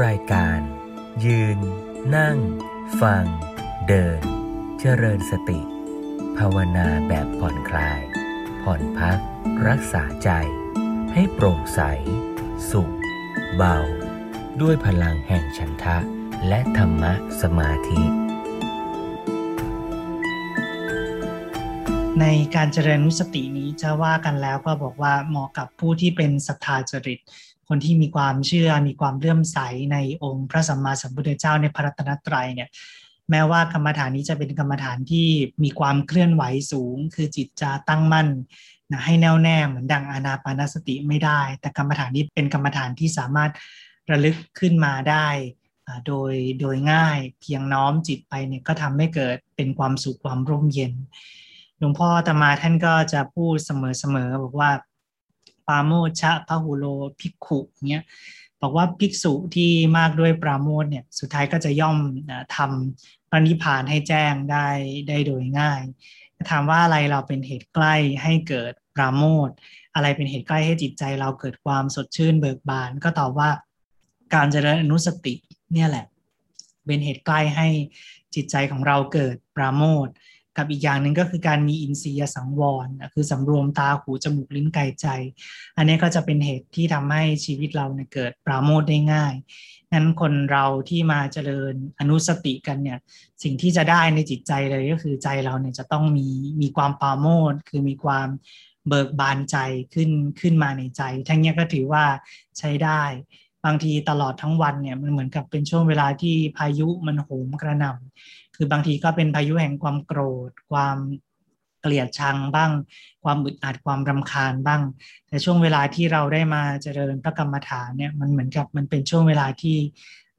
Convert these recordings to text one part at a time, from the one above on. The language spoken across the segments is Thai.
รายการ ยืน นั่ง ฟัง เดิน เจริญสติ ภาวนาแบบผ่อนคลาย ผ่อนพัก รักษาใจ ให้โปร่งใส สุข เบา ด้วยพลังแห่งฉันทะ และธรรมะสมาธิ ในการเจริญนุสตินี้จะว่ากันแล้วก็บอกว่าเหมาะกับผู้ที่เป็นศรัทธาจริต คนที่มีความเชื่อมีความเลื่อมใสในองค์พระสัมมาสัมพุทธเจ้าในพระรัตนตรัยเนี่ยแม้ว่ากรรมฐานนี้จะเป็นกรรมฐานที่มีความเคลื่อนไหวสูง คือจิตจะตั้งมั่นนะให้แน่วแน่เหมือนดังอานาปานสติไม่ได้ แต่กรรมฐานนี้เป็นกรรมฐานที่สามารถระลึกขึ้นมาได้โดยโดยง่ายเพียงน้อมจิตไปเนี่ยก็ทำให้เกิดเป็นความสุขความร่มเย็น หลวงพ่อตมาท่านก็จะพูดเสมอๆบอกว่าปา โมชะพะหุโลภิกขุเนี้ยบอกว่าภิกษุที่มากด้วยปราโมทเนี่ยสุดท้ายก็จะย่อมทำปณิพานให้แจ้งได้ได้โดยง่ายถามว่าอะไรเราเป็นเหตุใกล้ให้เกิดปราโมทอะไรเป็นเหตุใกล้ให้จิตใจเราเกิดความสดชื่นเบิกบาน ก็ตอบว่าการเจริญอนุสติเนี่ยแหละ เป็นเหตุใกล้ให้จิตใจของเราเกิดปราโมท กับอีกอย่างหนึ่งก็คือการมีอินทรียสังวรคือสำรวมตาหูจมูกลิ้นกายใจ อันนี้ก็จะเป็นเหตุที่ทำให้ชีวิตเราเนี่ยเกิดปราโมทได้ง่ายนั้นคนเราที่มาเจริญอนุสติกันเนี่ยสิ่งที่จะได้ในจิตใจเลยก็คือใจเราเนี่ยจะต้องมีมีความปราโมทคือมีความเบิกบานใจขึ้นขึ้นมาในใจ ทั้งนี้ก็ถือว่าใช้ได้ บางทีตลอดทั้งวันเนี่ยมันเหมือนกับเป็นช่วงเวลาที่พายุมันโหมกระหน่ำ คือบางทีก็เป็นพายุแห่งความโกรธ ความเกลียดชังบ้าง ความอึดอัดความรำคาญบ้าง แต่ช่วงเวลาที่เราได้มาเจริญพระกรรมฐานเนี่ยมันเหมือนกับมันเป็นช่วงเวลาที่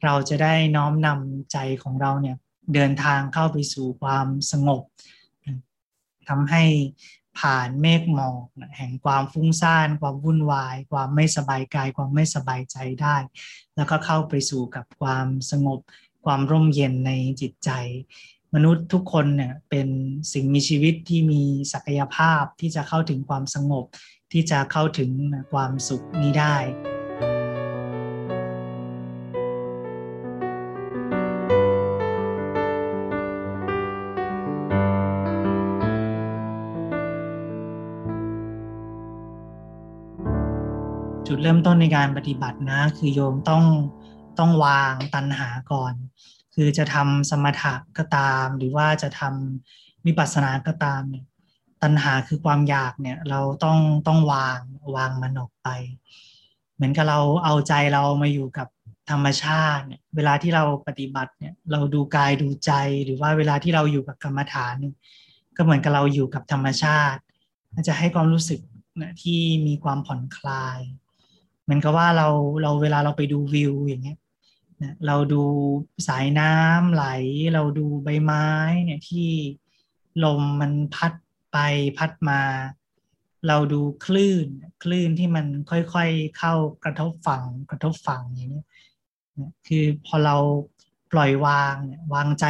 เราจะได้น้อมนำใจของเราเนี่ยเดินทางเข้าไปสู่ความสงบทำให้ผ่านเมฆหมอกแห่งความฟุ้งซ่าน ความวุ่นวาย ความไม่สบายกาย ความไม่สบายใจได้ แล้วก็เข้าไปสู่กับความสงบ ความร่มเย็นในจิตใจ มนุษย์ทุกคนเนี่ยเป็นสิ่งมีชีวิตที่มีศักยภาพที่จะเข้าถึงความสงบ ที่จะเข้าถึงความสุขนี้ได้จุดเริ่มต้นในการปฏิบัตินะ คือโยมต้อง ต้องวางตัณหาก่อน คือจะทำสมถะก็ตาม หรือว่าจะทำวิปัสสนาก็ตามเนี่ยตัณหาคือความอยากเนี่ยเราต้องต้องวางวางมันออกไป เหมือนกับเราเอาใจเรามาอยู่กับธรรมชาติเนี่ยเวลาที่เราปฏิบัติเนี่ยเราดูกายดูใจหรือว่าเวลาที่เราอยู่กับกรรมฐานก็เหมือนกับเราอยู่กับธรรมชาติมันจะให้ความรู้สึกนะที่มีความผ่อนคลาย เหมือนกับว่าเราเราเวลาเราไปดูวิวอย่างเงี้ย เราดูสายน้ำไหล เราดูใบไม้เนี่ยที่ลมมันพัดไปพัดมา เราดูคลื่นคลื่นที่มันค่อยๆเข้ากระทบฝั่งกระทบฝั่งอย่างนี้คือพอเราปล่อยวางเนี่ยวางใจ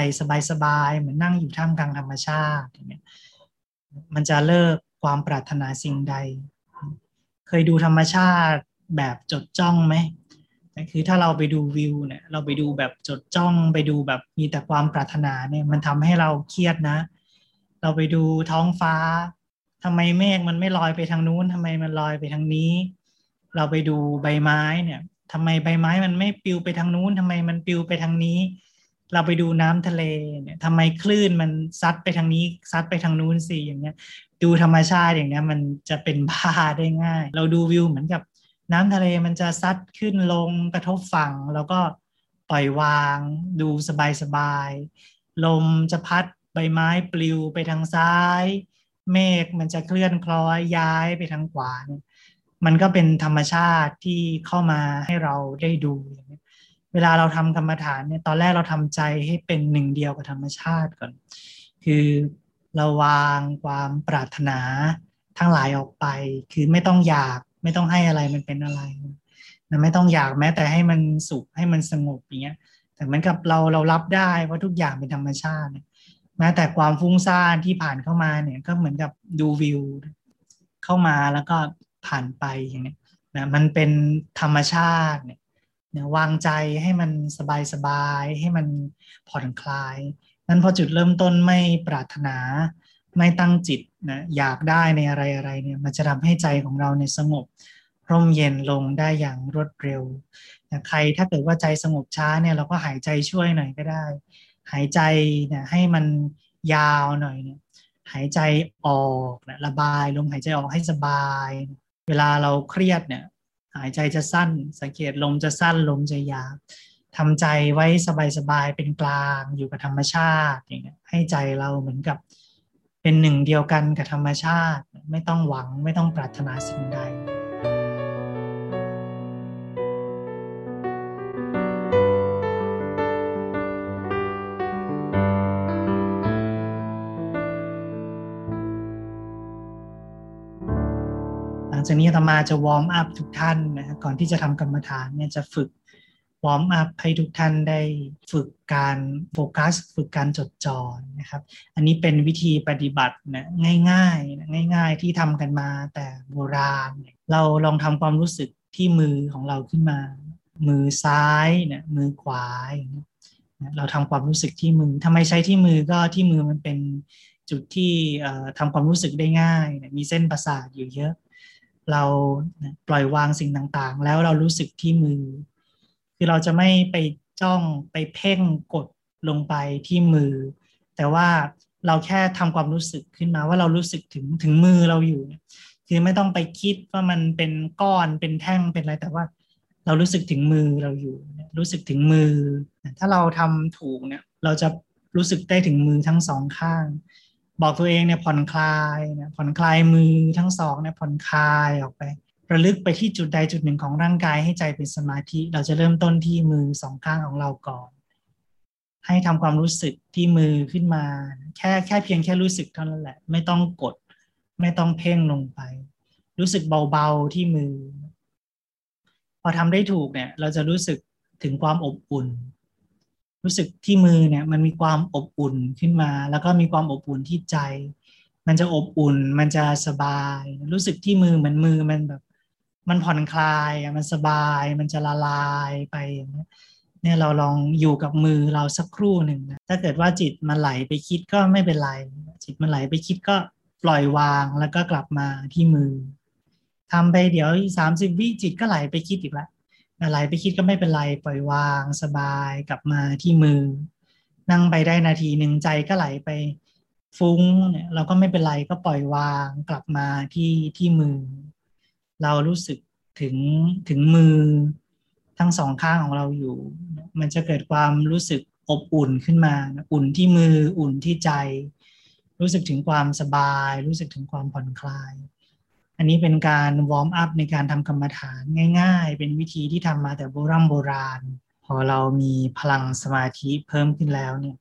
สบายๆเหมือนนั่งอยู่ท่ามกลางธรรมชาติอย่างนี้มันจะเลิกความปรารถนาสิ่งใด เคยดูธรรมชาติแบบจดจ้องไหม คือถ้าเราไปดูวิวเนี่ยเราไปดูแบบจดจ้องไปดูแบบมีแต่ความปรารถนาเนี่ยมันทำให้เราเครียดนะ เราไปดูท้องฟ้าทำไมเมฆมันไม่ลอยไปทางนู้นทำไมมันลอยไปทางนี้ เราไปดูใบไม้เนี่ยทำไมใบไม้มันไม่ปลิวไปทางนู้นทำไมมันปลิวไปทางนี้ เราไปดูน้ำทะเลเนี่ยทำไมคลื่นมันซัดไปทางนี้ซัดไปทางนู้นสิอย่างเงี้ย ดูธรรมชาติอย่างเงี้ยมันจะเป็นบ้าได้ง่าย เราดูวิวเหมือนกับ น้ำทะเลมันจะซัดขึ้นลงกระทบฝั่ง แล้วก็ปล่อยวางดูสบายๆลมจะพัดใบไม้ปลิวไปทางซ้าย เมฆมันจะเคลื่อนคล้อยย้ายไปทางขวานมันก็เป็นธรรมชาติที่เข้ามาให้เราได้ดู เวลาเราทำกรรมฐานเนี่ยตอนแรกเราทำใจให้เป็นหนึ่งเดียวกับธรรมชาติก่อน คือเราวางความปรารถนาทั้งหลายออกไป คือไม่ต้องอยาก ไม่ต้องให้อะไรมันเป็นอะไรนะไม่ต้องอยากแม้แต่ให้มันสุขให้มันสงบอย่างเงี้ย แต่เหมือนกับเราเรารับได้ว่าทุกอย่างเป็นธรรมชาติแม้แต่ความฟุ้งซ่านที่ผ่านเข้ามาเนี่ย ก็เหมือนกับดูวิว เข้ามาแล้วก็ผ่านไปอย่างเงี้ยนะมันเป็นธรรมชาติเนี่ยวางใจให้มันสบายๆให้มันผ่อนคลาย นั้นพอจุดเริ่มต้นไม่ปรารถนา ไม่ตั้งจิต นะอยากได้ในอะไรอะไรเนี่ยมันจะทำให้ใจของเราในสงบร่มเย็นลงได้อย่างรวดเร็วนะใครถ้าเกิดว่าใจสงบช้าเนี่ยเราก็หายใจช่วยหน่อยก็ได้ หายใจนี่ยให้มันยาวหน่อยเนี่ยหายใจออกนะระบายลมหายใจออกให้สบาย เวลาเราเครียดเนี่ยหายใจจะสั้นสังเกตลมจะสั้นลมจะยาวทำใจไว้สบายๆเป็นกลางอยู่กับธรรมชาติอย่างเงี้ยให้ใจเราเหมือนกับ เป็นหนึ่งเดียวกันกับธรรมชาติ ไม่ต้องหวังไม่ต้องปรารถนาสิ่งใดงจากนี้อาตมาจะ warm up ทุกท่านนะก่อนที่จะทำกรรมฐานเนี่ยจะฝึก warm up ให้ทุกท่านได้ฝึกการโฟกัส ฝึกการจดจ่อนะครับ อันนี้เป็นวิธีปฏิบัตินะง่ายๆนะง่าย ๆ ที่ทำกันมาแต่โบราณ เราลองทำความรู้สึกที่มือของเราขึ้นมา มือซ้ายนะมือขวาเราทำความรู้สึกที่มือทำไมใช้ที่มือก็ที่มือมันเป็นจุดที่ทำความรู้สึกได้ง่าย มีเส้นประสาทอยู่เยอะ เราปล่อยวางสิ่งต่างๆ แล้วเรารู้สึกที่มือ คือเราจะไม่ไปจ้องไปเพ่งกดลงไปที่มือ แต่ว่าเราแค่ทำความรู้สึกขึ้นมาว่าเรารู้สึกถึงถึงมือเราอยู่คือไม่ต้องไปคิดว่ามันเป็นก้อนเป็นแท่งเป็นอะไรแต่ว่า เรารู้สึกถึงมือเราอยู่ รู้สึกถึงมือ ถ้าเราทำถูกเนี่ย เราจะรู้สึกได้ถึงมือทั้งสองข้าง บอกตัวเองเนี่ยผ่อนคลายนะผ่อนคลายมือทั้งสองเนี่ยผ่อนคลายออกไป ระลึกไปที่จุดใดจุดหนึ่งของร่างกายให้ใจเป็นสมาธิ เราจะเริ่มต้นที่มือสองข้างของเราก่อน ให้ทำความรู้สึกที่มือขึ้นมา แค่แค่เพียงแค่รู้สึกเท่านั้นแหละ ไม่ต้องกด ไม่ต้องเพ่งลงไป รู้สึกเบาๆที่มือ พอทำได้ถูกเนี่ย เราจะรู้สึกถึงความอบอุ่น รู้สึกที่มือเนี่ยมันมีความอบอุ่นขึ้นมา แล้วก็มีความอบอุ่นที่ใจมันจะอบอุ่น มันจะสบาย รู้สึกที่มือเหมือนมือมันแบบ มันผ่อนคลายมันสบาย มันจะละลายไปอย่างเงี้เนี่ยเราลองอยู่กับมือเราสักครู่หนึ่งนะถ้าเกิดว่าจิตมันไหลไปคิดก็ไม่เป็นไร จิตมันไหลไปคิดก็ปล่อยวางแล้วก็กลับมาที่มือทำไปเดี๋ยวสามสิบวิจิตก็ไหลไปคิดอีกแล้วอะไรไปคิดก็ไม่เป็นไรปล่อยวางสบายกลับมาที่มือ นั่งไปได้นาทีหนึ่งใจก็ไหลไปฟุ้งเนี่ยเราก็ไม่เป็นไรก็ปล่อยวางกลับมาที่ที่มือ เรารู้สึกถึงถึงมือทั้งสองข้างของเราอยู่ มันจะเกิดความรู้สึกอบอุ่นขึ้นมา อุ่นที่มืออุ่นที่ใจ รู้สึกถึงความสบาย รู้สึกถึงความผ่อนคลาย อันนี้เป็นการวอร์มอัพในการทำกรรมฐานง่าย ๆ เป็นวิธีที่ทำมาแต่โบราณโบราณ พอเรามีพลังสมาธิเพิ่มขึ้นแล้วเนี่ย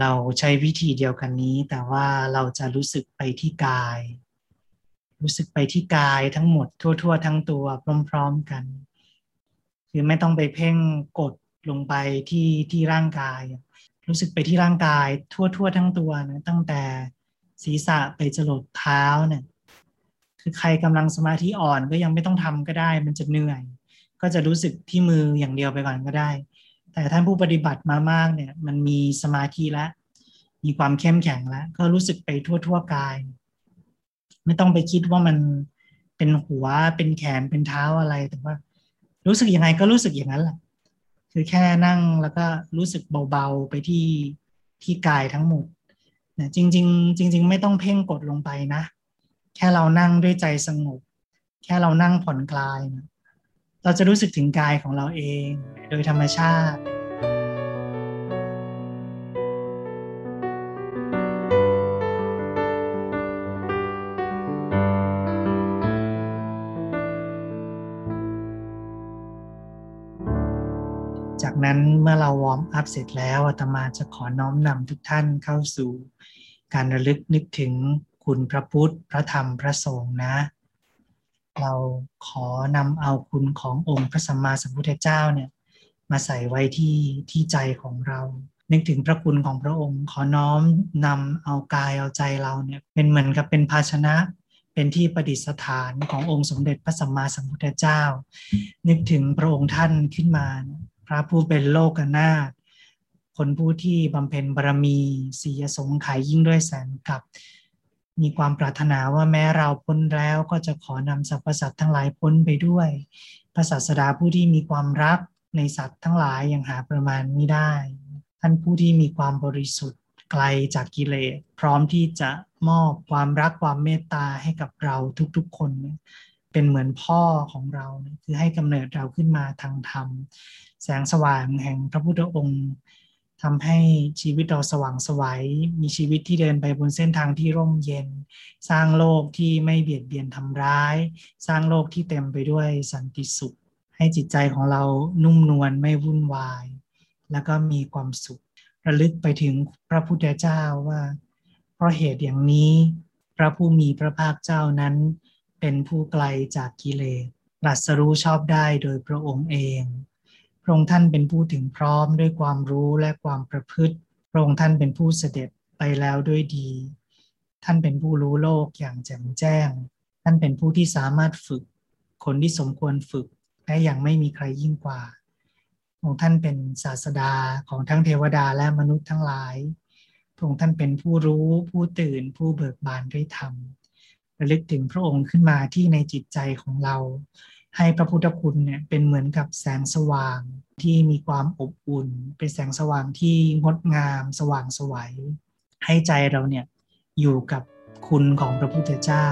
เราใช้วิธีเดียวกันนี้ แต่ว่าเราจะรู้สึกไปที่กาย รู้สึกไปที่กายทั้งหมดทั่ว ๆ ทั้งตัวพร้อม ๆ กัน คือไม่ต้องไปเพ่งกดลงไปที่ที่ร่างกาย รู้สึกไปที่ร่างกายทั่ว ๆ ทั้งตัวนะตั้งแต่ศีรษะไปจรดเท้าเนี่ยคือใครกำลังสมาธิอ่อนก็ยังไม่ต้องทำก็ได้ มันจะเหนื่อย ก็จะรู้สึกที่มืออย่างเดียวไปก่อนก็ได้ แต่ท่านผู้ปฏิบัติมามากเนี่ย มันมีสมาธิแล้วมีความเข้มแข็งแล้ว ก็รู้สึกไปทั่วทั่วกาย ไม่ต้องไปคิดว่ามันเป็นหัวเป็นแขนเป็นเท้าอะไรแต่ว่า รู้สึกยังไงก็รู้สึกอย่างนั้นแหละคือแค่นั่งแล้วก็รู้สึกเบาๆไปที่ที่กายทั้งหมดนะจริง ๆ จริง ๆ ไม่ต้องเพ่งกดลงไปนะ แค่เรานั่งด้วยใจสงบ แค่เรานั่งผ่อนคลายนะเราจะรู้สึกถึงกายของเราเองโดยธรรมชาติ นั้นเมื่อเรา warm up เสร็จแล้วอาตมาจะขอน้อมนำทุกท่านเข้าสู่การระลึกนึกถึงคุณพระพุทธ พระธรรม พระสงฆ์นะ เราขอนำเอาคุณขององค์พระสัมมาสัมพุทธเจ้าเนี่ยมาใส่ไว้ที่ที่ใจของเรา นึกถึงพระคุณของพระองค์ ขอน้อมนำเอากายเอาใจเราเนี่ยเป็นเหมือนกับเป็นภาชนะเป็นที่ประดิษฐานขององค์สมเด็จพระสัมมาสัมพุทธเจ้า นึกถึงพระองค์ท่านขึ้นมา ระผู้เป็นโลกนาถคนผู้ที่บำเพ็ญบารมีสียสงไขยยิ่งด้วยแสนกับ มีความปรารถนาว่าแม้เราพ้นแล้วก็จะขอนำสรรพสัตว์ทั้งหลายพ้นไปด้วยพระศาสดาผู้ที่มีความรักในสัตว์ทั้งหลายยังหาประมาณไม่ได้ ท่านผู้ที่มีความบริสุทธิ์ไกลจากกิเลสพร้อมที่จะมอบความรักความเมตตาให้กับเราทุกๆคนเป็นเหมือนพ่อของเรา คือให้กำเนิดเราขึ้นมาทางธรรม แสงสว่างแห่งพระพุทธองค์ทำให้ชีวิตเราสว่างสวยัยมีชีวิตที่เดินไปบนเส้นทางที่ร่มเย็น สร้างโลกที่ไม่เบียดเบียนทำร้าย สร้างโลกที่เต็มไปด้วยสันติสุข ให้จิตใจของเรานุ่มนวลไม่วุ่นวาย แล้วก็มีความสุข ระลึกไปถึงพระพุทธเจ้าว่า เพราะเหตุอย่างนี้ พระผู้มีพระภาคเจ้านั้น เป็นผู้ไกลจากกิเลสรัสรู้ชอบได้โดยพระองค์เอง พระองค์ท่านเป็นผู้ถึงพร้อมด้วยความรู้และความประพฤติ พระองค์ท่านเป็นผู้เสด็จไปแล้วด้วยดี ท่านเป็นผู้รู้โลกอย่างแจ่มแจ้ง ท่านเป็นผู้ที่สามารถฝึก คนที่สมควรฝึก และยังไม่มีใครยิ่งกว่า องค์ท่านเป็นศาสดาของทั้งเทวดาและมนุษย์ทั้งหลายพระองค์ท่านเป็นผู้รู้ผู้ตื่นผู้เบิกบานด้วยธรรมระลึกถึงพระองค์ขึ้นมาที่ในจิตใจของเรา ให้พระพุทธคุณเนี่ยเป็นเหมือนกับแสงสว่างที่มีความอบอุ่น เป็นแสงสว่างที่งดงาม สว่างสวัยให้ใจเราเนี่ยอยู่กับคุณของพระพุทธเจ้า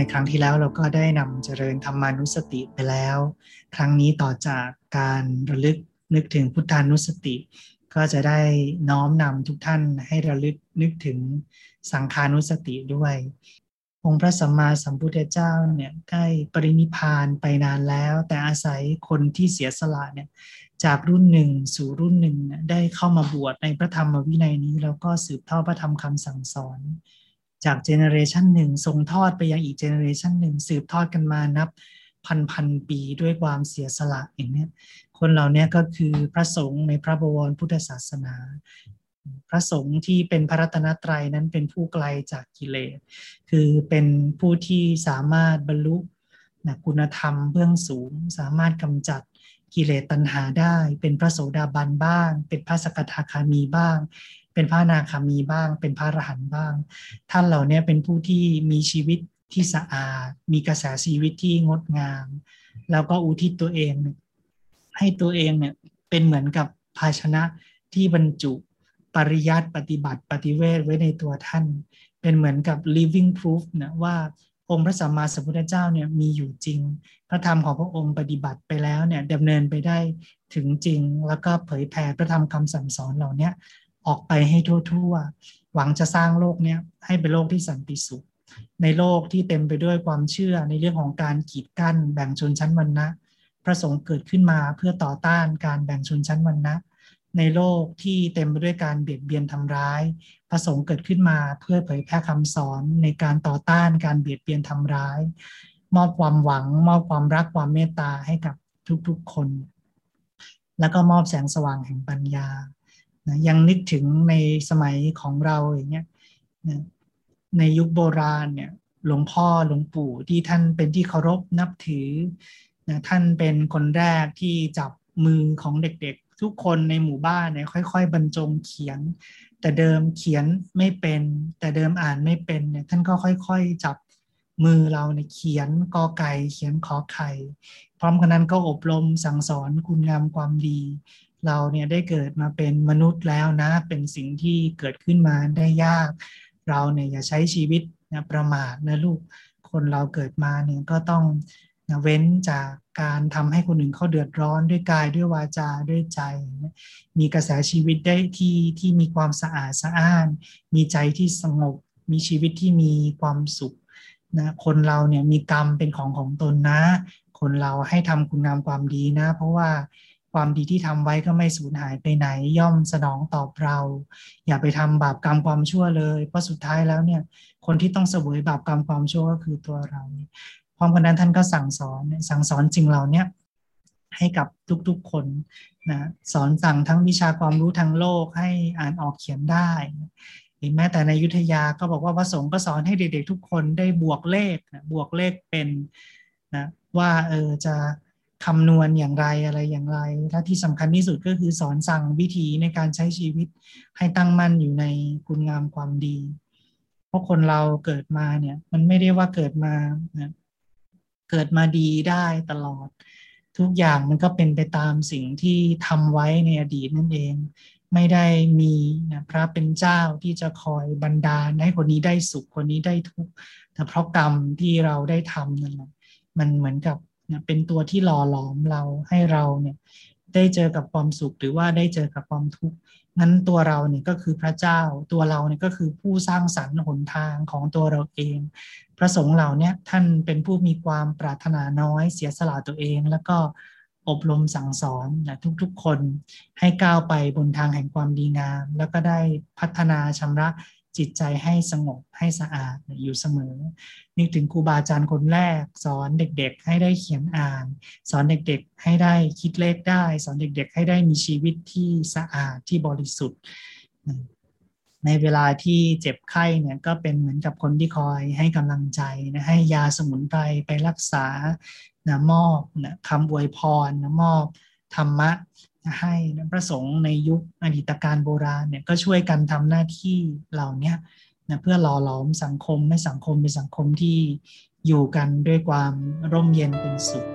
ในครั้งที่แล้วเราก็ได้นำเจริญธรรมานุสติไปแล้ว ครั้งนี้ต่อจากการระลึกนึกถึงพุทธานุสติ ก็จะได้น้อมนำทุกท่านให้ระลึกนึกถึงสังขานุสติด้วย องค์พระสัมมาสัมพุทธเจ้าเนี่ยใกล้ปรินิพานไปนานแล้ว แต่อาศัยคนที่เสียสละเนี่ยจากรุ่นหนึ่งสู่รุ่นหนึ่งได้เข้ามาบวชในพระธรรมวินัยนี้ แล้วก็สืบทอดพระธรรมคำสั่งสอน จาก generation หนึ่งส่งทอดไปยังอีก generation หนึ่งสืบทอดกันมานับพันพันปีด้วยความเสียสละอย่างนี้คนเหล่านี้ก็คือพระสงฆ์ในพระบวรพุทธศาสนา พระสงฆ์ที่เป็นพระรัตนตรัยนั้นเป็นผู้ไกลจากกิเลส คือเป็นผู้ที่สามารถบรรลุนะคุณธรรมเบื้องสูง สามารถกำจัดกิเลสตัณหาได้ เป็นพระโสดาบันบ้าง เป็นพระสกทาคามีบ้าง เป็นพระนาคามีบ้าง เป็นพระอรหันต์บ้าง ท่านเหล่านี้เป็นผู้ที่มีชีวิตที่สะอาด มีกระแสชีวิตที่งดงาม แล้วก็อุทิศตัวเองให้ตัวเองเนี่ยเป็นเหมือนกับภาชนะที่บรรจุปริยัติปฏิบัติปฏิเวทไว้ในตัวท่าน เป็นเหมือนกับ living proof นะว่าองค์พระสัมมาสัมพุทธเจ้าเนี่ยมีอยู่จริง พระธรรมของพระองค์ปฏิบัติไปแล้วเนี่ยดำเนินไปได้ถึงจริง แล้วก็เผยแผ่พระธรรมคำสั่งสอนเหล่านี้ ออกไปให้ทั่วๆ หวังจะสร้างโลกเนี้ยให้เป็นโลกที่สันติสุข ในโลกที่เต็มไปด้วยความเชื่อในเรื่องของการกีดกั้นแบ่งชนชั้นวรรณะพระสงฆ์เกิดขึ้นมาเพื่อต่อต้านการแบ่งชนชั้นวรรณะในโลกที่เต็มไปด้วยการเบียดเบียนทำร้าย พระสงฆ์เกิดขึ้นมาเพื่อเผยแพร่คำสอนในการต่อต้านการเบียดเบียนทำร้าย มอบความหวัง มอบความรักความเมตตาให้กับทุกๆคน แล้วก็มอบแสงสว่างแห่งปัญญา ยังนึกถึงในสมัยของเราอย่างเงี้ยนะในยุคโบราณเนี่ยหลวงพ่อหลวงปู่ที่ท่านเป็นที่เคารพนับถือนะท่านเป็นคนแรกที่จับมือของเด็กๆ ทุกคนในหมู่บ้านเนี่ยค่อย ๆ บรรจงเขียน แต่เดิมเขียนไม่เป็น แต่เดิมอ่านไม่เป็นเนี่ยท่านก็ค่อยๆ จับมือเราเนี่ยเขียนกอไก่เขียนขอไข่ พร้อมกันนั้นก็อบรมสั่งสอนคุณงามความดี เราเนี่ยได้เกิดมาเป็นมนุษย์แล้วนะ เป็นสิ่งที่เกิดขึ้นมาได้ยาก เราเนี่ยอย่าใช้ชีวิตนะประมาทนะลูกคนเราเกิดมาเนี่ยก็ต้องนะเว้นจากการทำให้คนอื่นเขาเดือดร้อนด้วยกายด้วยวาจาด้วยใจ มีกระแสชีวิตได้ที่ที่มีความสะอาดสะอ้าน มีใจที่สงบ มีชีวิตที่มีความสุขนะคนเราเนี่ยมีกรรมเป็นของของตนนะ คนเราให้ทำคุณงามความดีนะ เพราะว่า ความดีที่ทำไว้ก็ไม่สูญหายไปไหนย่อมสนองตอบเรา อย่าไปทำบาปกรรมความชั่วเลย เพราะสุดท้ายแล้วเนี่ย คนที่ต้องเสวยบาปกรรมความชั่วก็คือตัวเราพพร้อมกันนั้นท่านก็สั่งสอนสั่งสอนสิ่งเหล่านี้ให้กับทุกๆคนนะสอนสั่งทั้งวิชาความรู้ทางโลกให้อ่านออกเขียนได้หรือแม้แต่ในยุทธยาก็บอกว่าพระสงฆ์ก็สอนให้เด็กๆทุกคนได้บวกเลขนะบวกเลขเป็นนะว่าเออจะ คำนวณอย่างไรอะไรอย่างไรถ้าที่สำคัญที่สุดก็คือสอนสั่งวิธีในการใช้ชีวิตให้ตั้งมั่นอยู่ในคุณงามความดี เพราะคนเราเกิดมาเนี่ย มันไม่ได้ว่าเกิดมาเกิดมาดีได้ตลอด ทุกอย่างมันก็เป็นไปตามสิ่งที่ทำไว้ในอดีตนั่นเอง ไม่ได้มีนะพระเป็นเจ้าที่จะคอยบันดาลให้คนนี้ได้สุขคนนี้ได้ทุกข์แต่เพราะกรรมที่เราได้ทำนั่นแหละมันเหมือนกับ นะเป็นตัวที่หล่อหลอมเราให้เราเนี่ยได้เจอกับความสุขหรือว่าได้เจอกับความทุกข์นั้นตัวเราเนี่ยก็คือพระเจ้าตัวเราเนี่ยก็คือผู้สร้างสรรค์หนทางของตัวเราเอง พระสงฆ์เหล่านี้ท่านเป็นผู้มีความปรารถนาน้อยเสียสละตัวเอง แล้วก็อบรมสั่งสอนนะทุกๆคนให้ก้าวไปบนทางแห่งความดีงาม แล้วก็ได้พัฒนาชำระ จิตใจให้สงบให้สะอาดอยู่เสมอ นึกถึงครูบาอาจารย์คนแรก สอนเด็กๆ ให้ได้เขียนอ่าน สอนเด็กๆ ให้ได้คิดเลขได้ สอนเด็กๆ ให้ได้มีชีวิตที่สะอาดที่บริสุทธิ์ ในเวลาที่เจ็บไข้เนี่ยก็เป็นเหมือนกับคนที่คอยให้กำลังใจนะให้ยาสมุนไพรไปรักษานะมอบนะคำอวยพรนะมอบธรรมะ ให้พระสงฆ์ในยุคอดีตการโบราณเนี่ยก็ช่วยกันทำหน้าที่เหล่านี้นะเพื่อหล่อหลอมสังคมให้สังคมเป็นสังคมที่อยู่กันด้วยความร่มเย็นเป็นสุข